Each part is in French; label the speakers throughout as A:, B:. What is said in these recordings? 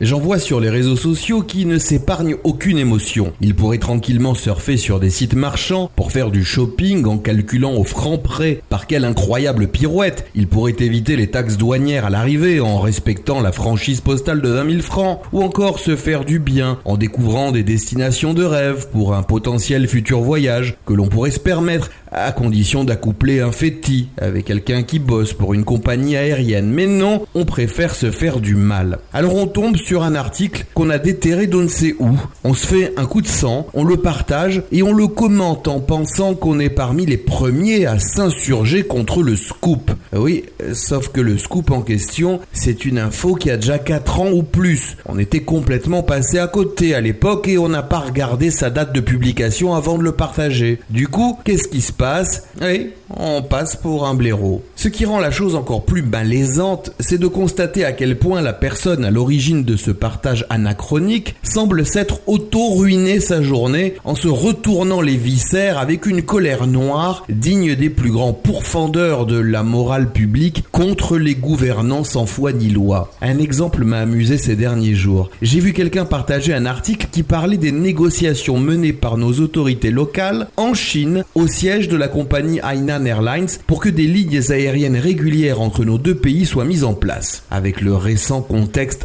A: J'en vois sur les réseaux sociaux qui ne s'épargnent aucune émotion. Ils pourraient tranquillement surfer sur des sites marchands pour faire du shopping en calculant au franc près par quelle incroyable pirouette. Ils pourraient éviter les taxes douanières à l'arrivée en respectant la franchise postale de 20 000 francs ou encore se faire du bien en découvrant des destinations de rêve pour un potentiel futur voyage que l'on pourrait se permettre à condition d'accoupler un fétis avec quelqu'un qui bosse pour une compagnie aérienne. Mais non, on préfère se faire du mal. Alors on tombe un article qu'on a déterré d'on ne sait où. On se fait un coup de sang, on le partage et on le commente en pensant qu'on est parmi les premiers à s'insurger contre le scoop. Oui, sauf que le scoop en question, c'est une info qui a déjà 4 ans ou plus. On était complètement passé à côté à l'époque et on n'a pas regardé sa date de publication avant de le partager. Du coup, qu'est-ce qui se passe? Oui, on passe pour un blaireau. Ce qui rend la chose encore plus malaisante, c'est de constater à quel point la personne à l'origine de ce partage anachronique semble s'être auto-ruiné sa journée en se retournant les viscères avec une colère noire digne des plus grands pourfendeurs de la morale publique contre les gouvernants sans foi ni loi. Un exemple m'a amusé ces derniers jours. J'ai vu quelqu'un partager un article qui parlait des négociations menées par nos autorités locales en Chine au siège de la compagnie Hainan Airlines pour que des lignes aériennes régulières entre nos deux pays soient mises en place. Avec le récent contexte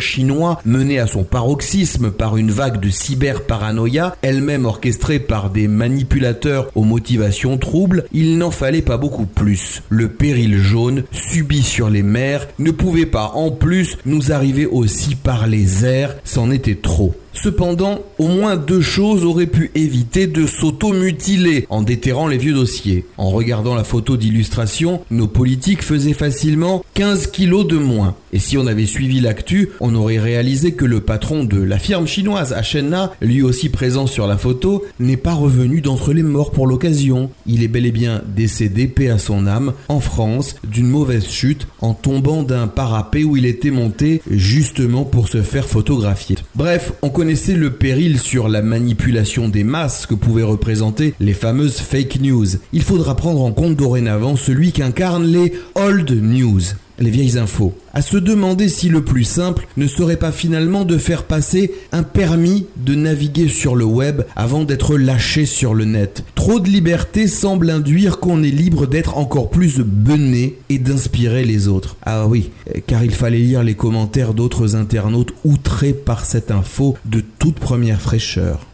A: chinois mené à son paroxysme par une vague de cyber-paranoïa, elle-même orchestrée par des manipulateurs aux motivations troubles, il n'en fallait pas beaucoup plus. Le péril jaune subi sur les mers ne pouvait pas en plus nous arriver aussi par les airs, c'en était trop. Cependant, au moins deux choses auraient pu éviter de s'auto-mutiler en déterrant les vieux dossiers. En regardant la photo d'illustration, nos politiques faisaient facilement 15 kilos de moins. Et si on avait suivi l'actu, on aurait réalisé que le patron de la firme chinoise Achenna, lui aussi présent sur la photo, n'est pas revenu d'entre les morts pour l'occasion. Il est bel et bien décédé, paix à son âme, en France, d'une mauvaise chute, en tombant d'un parapet où il était monté justement pour se faire photographier. Bref, on connaissait le péril sur la manipulation des masses que pouvaient représenter les fameuses fake news. Il faudra prendre en compte dorénavant celui qu'incarnent les old news les vieilles infos, à se demander si le plus simple ne serait pas finalement de faire passer un permis de naviguer sur le web avant d'être lâché sur le net. Trop de liberté semble induire qu'on est libre d'être encore plus bené et d'inspirer les autres. Ah oui, car il fallait lire les commentaires d'autres internautes outrés par cette info de toute première fraîcheur.